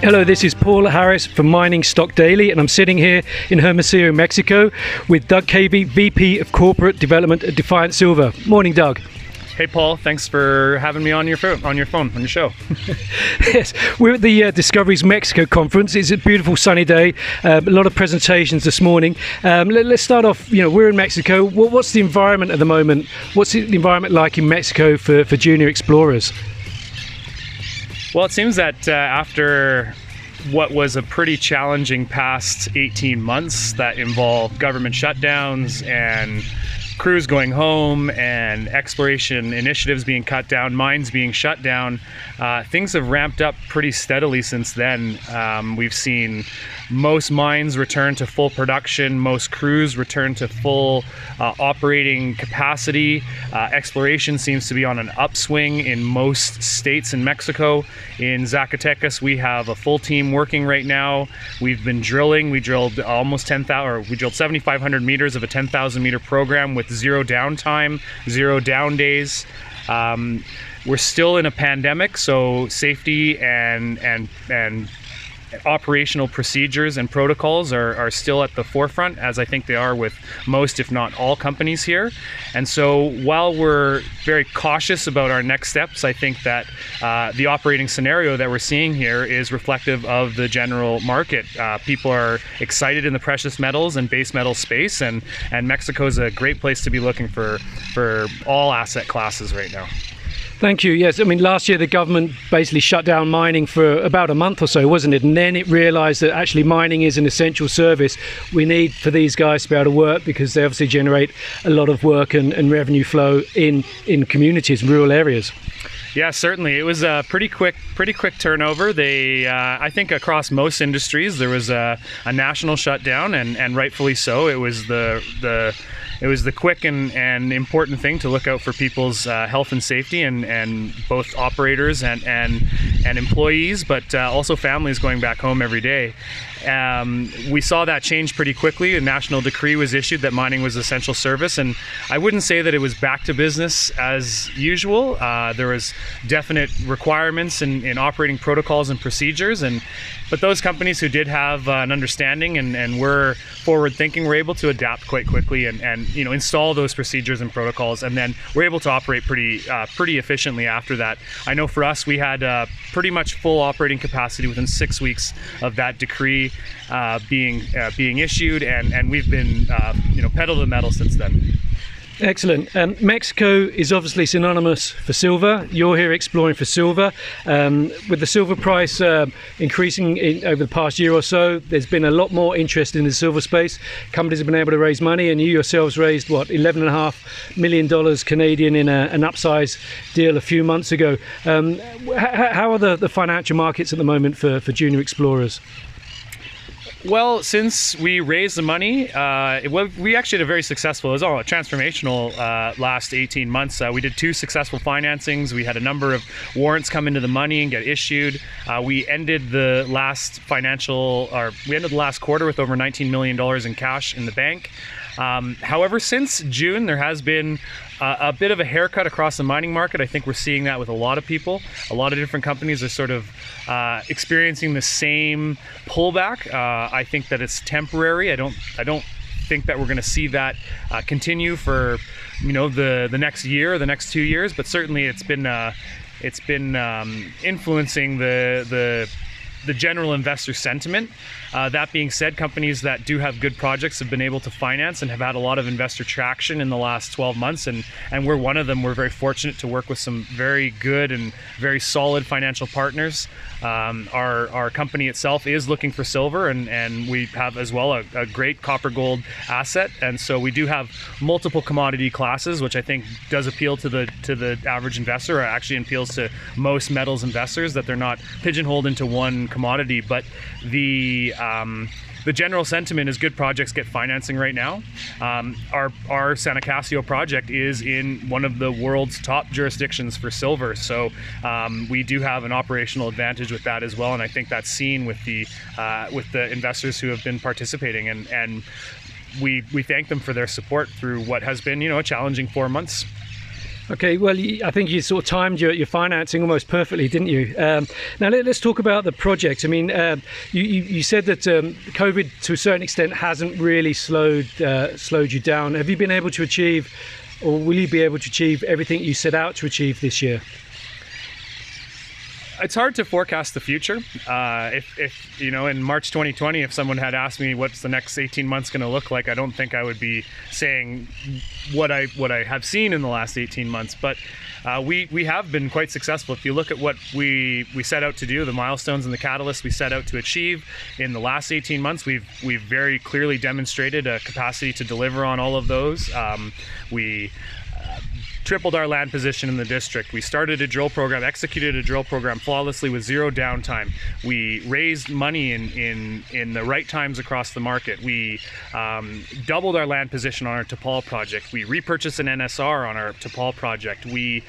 Hello, this is Paul Harris from Mining Stock Daily, and I'm sitting here in Hermosillo, Mexico, with Doug Cavey, VP of Corporate Development at Defiant Silver. Morning, Doug. Hey Paul, thanks for having me on your phone, on your phone, on your show. yes, we're at the uh, Discoveries Mexico conference. It's a beautiful sunny day. Um, a lot of presentations this morning. Um, let, us start off. You know, we're in Mexico. What, what's the environment at the moment? What's the environment like in Mexico for, for junior explorers? Well, it seems that uh, after what was a pretty challenging past 18 months that involved government shutdowns and crews going home and exploration initiatives being cut down, mines being shut down, uh, things have ramped up pretty steadily since then. Um, we've seen most mines return to full production, most crews return to full uh, operating capacity. Uh, exploration seems to be on an upswing in most states in Mexico. In Zacatecas, we have a full team working right now. We've been drilling. We drilled almost 10,000, or we drilled 7,500 meters of a 10,000 meter program with zero downtime, zero down days. Um, we're still in a pandemic, so safety and and and operational procedures and protocols are, are still at the forefront, as I think they are with most, if not all, companies here. And so, while we're very cautious about our next steps, I think that uh, the operating scenario that we're seeing here is reflective of the general market. Uh, people are excited in the precious metals and base metal space, and and Mexico is a great place to be looking for for all asset classes right now. Thank you. Yes, I mean, last year the government basically shut down mining for about a month or so, wasn't it? And then it realised that actually mining is an essential service. We need for these guys to be able to work because they obviously generate a lot of work and, and revenue flow in, in communities, rural areas. Yeah, certainly. It was a pretty quick, pretty quick turnover. They, uh, I think, across most industries, there was a, a national shutdown, and, and rightfully so. It was the the it was the quick and, and important thing to look out for people's uh, health and safety and, and both operators and, and, and employees, but uh, also families going back home every day. Um, we saw that change pretty quickly. A national decree was issued that mining was essential service, and I wouldn't say that it was back to business as usual. Uh, there was definite requirements in, in operating protocols and procedures, and but those companies who did have uh, an understanding and, and were forward thinking were able to adapt quite quickly and, and you know install those procedures and protocols, and then we're able to operate pretty uh, pretty efficiently after that. I know for us, we had uh, pretty much full operating capacity within six weeks of that decree uh, being uh, being issued, and and we've been uh, you know pedal to the metal since then. Excellent. Um, Mexico is obviously synonymous for silver. You're here exploring for silver. Um, with the silver price uh, increasing in, over the past year or so, there's been a lot more interest in the silver space. Companies have been able to raise money, and you yourselves raised what $11.5 million Canadian in a, an upsize deal a few months ago. Um, how are the, the financial markets at the moment for, for junior explorers? Well, since we raised the money, uh, it, we actually had a very successful, it was all a transformational uh, last 18 months. Uh, we did two successful financings. We had a number of warrants come into the money and get issued. Uh, we ended the last financial, or we ended the last quarter with over $19 million in cash in the bank. Um, however, since June, there has been uh, a bit of a haircut across the mining market. I think we're seeing that with a lot of people. A lot of different companies are sort of uh, experiencing the same pullback. Uh, I think that it's temporary. I don't. I don't think that we're going to see that uh, continue for you know the the next year, the next two years. But certainly, it's been uh, it's been um, influencing the the the general investor sentiment. Uh, that being said, companies that do have good projects have been able to finance and have had a lot of investor traction in the last 12 months, and and we're one of them. We're very fortunate to work with some very good and very solid financial partners. Um, our our company itself is looking for silver, and and we have as well a, a great copper gold asset, and so we do have multiple commodity classes, which I think does appeal to the to the average investor, or actually appeals to most metals investors that they're not pigeonholed into one commodity, but the um, the general sentiment is good projects get financing right now. Um, our our San Acacio project is in one of the world's top jurisdictions for silver, so um, we do have an operational advantage with that as well, and I think that's seen with the uh, with the investors who have been participating, and and we we thank them for their support through what has been you know a challenging four months. Okay, well, I think you sort of timed your, your financing almost perfectly, didn't you? Um, now, let, us talk about the project. I mean, uh, you, you, said that um, COVID, to a certain extent, hasn't really slowed uh, slowed you down. Have you been able to achieve, or will you be able to achieve everything you set out to achieve this year? It's hard to forecast the future. Uh, if, if, you know, in March 2020, if someone had asked me what's the next 18 months going to look like, I don't think I would be saying what I what I have seen in the last 18 months. But uh, we we have been quite successful. If you look at what we we set out to do, the milestones and the catalysts we set out to achieve in the last 18 months, we've we've very clearly demonstrated a capacity to deliver on all of those. Um, we tripled our land position in the district. We started a drill program, executed a drill program flawlessly with zero downtime. We raised money in in, in the right times across the market. We um, doubled our land position on our Tepal project. We repurchased an NSR on our Tepal project. We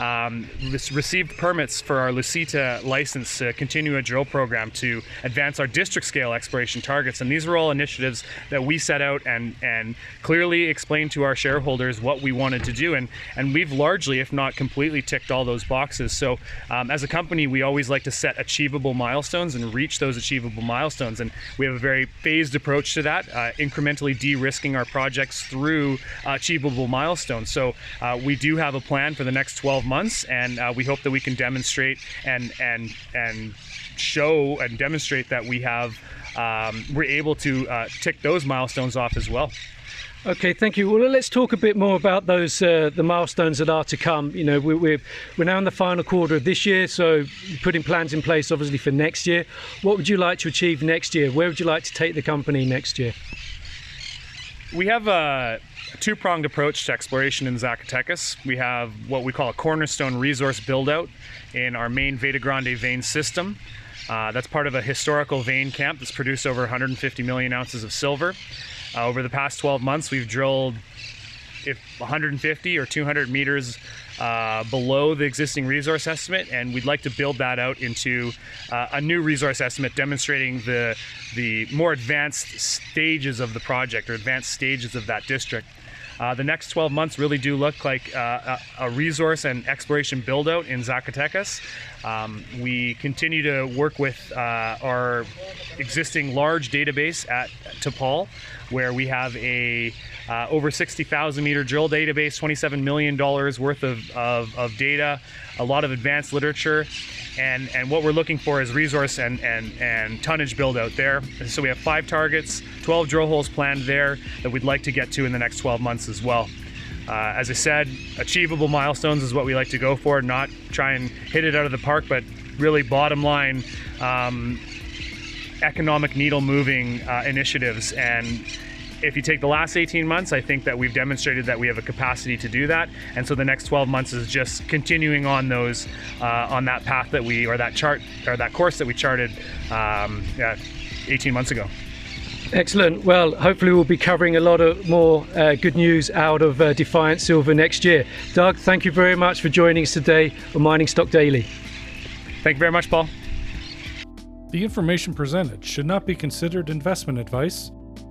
um, received permits for our Lusita license to continue a drill program to advance our district scale exploration targets. And these were all initiatives that we set out and and clearly explained to our shareholders what we wanted to do. And and and we've largely, if not completely, ticked all those boxes. So, um, as a company, we always like to set achievable milestones and reach those achievable milestones. And we have a very phased approach to that, uh, incrementally de-risking our projects through uh, achievable milestones. So, uh, we do have a plan for the next 12 months, and uh, we hope that we can demonstrate and and and show and demonstrate that we have um, we're able to uh, tick those milestones off as well. Okay, thank you. Well, let's talk a bit more about those uh, the milestones that are to come. You know, we're, we're we're now in the final quarter of this year, so putting plans in place, obviously, for next year. What would you like to achieve next year? Where would you like to take the company next year? We have a two-pronged approach to exploration in Zacatecas. We have what we call a cornerstone resource build-out in our main Veta Grande vein system. Uh, that's part of a historical vein camp that's produced over 150 million ounces of silver. Uh, over the past 12 months, we've drilled if 150 or 200 meters uh, below the existing resource estimate, and we'd like to build that out into uh, a new resource estimate demonstrating the the more advanced stages of the project or advanced stages of that district. Uh, the next 12 months really do look like uh, a, resource and exploration build out in Zacatecas. Um, we continue to work with uh, our existing large database at Tepal, where we have a uh, over 60,000 meter drill database, $27 million worth of, of, of data, a lot of advanced literature, and and what we're looking for is resource and and and tonnage build out there. So we have five targets, 12 drill holes planned there that we'd like to get to in the next 12 months as well. Uh, as I said, achievable milestones is what we like to go for, not try and hit it out of the park, but really bottom line um, economic needle moving uh, initiatives and if you take the last 18 months, I think that we've demonstrated that we have a capacity to do that. And so the next 12 months is just continuing on those, uh, on that path that we, or that chart, or that course that we charted um, yeah, 18 months ago. Excellent. Well, hopefully we'll be covering a lot of more uh, good news out of uh, Defiant Silver next year. Doug, thank you very much for joining us today on Mining Stock Daily. Thank you very much, Paul. The information presented should not be considered investment advice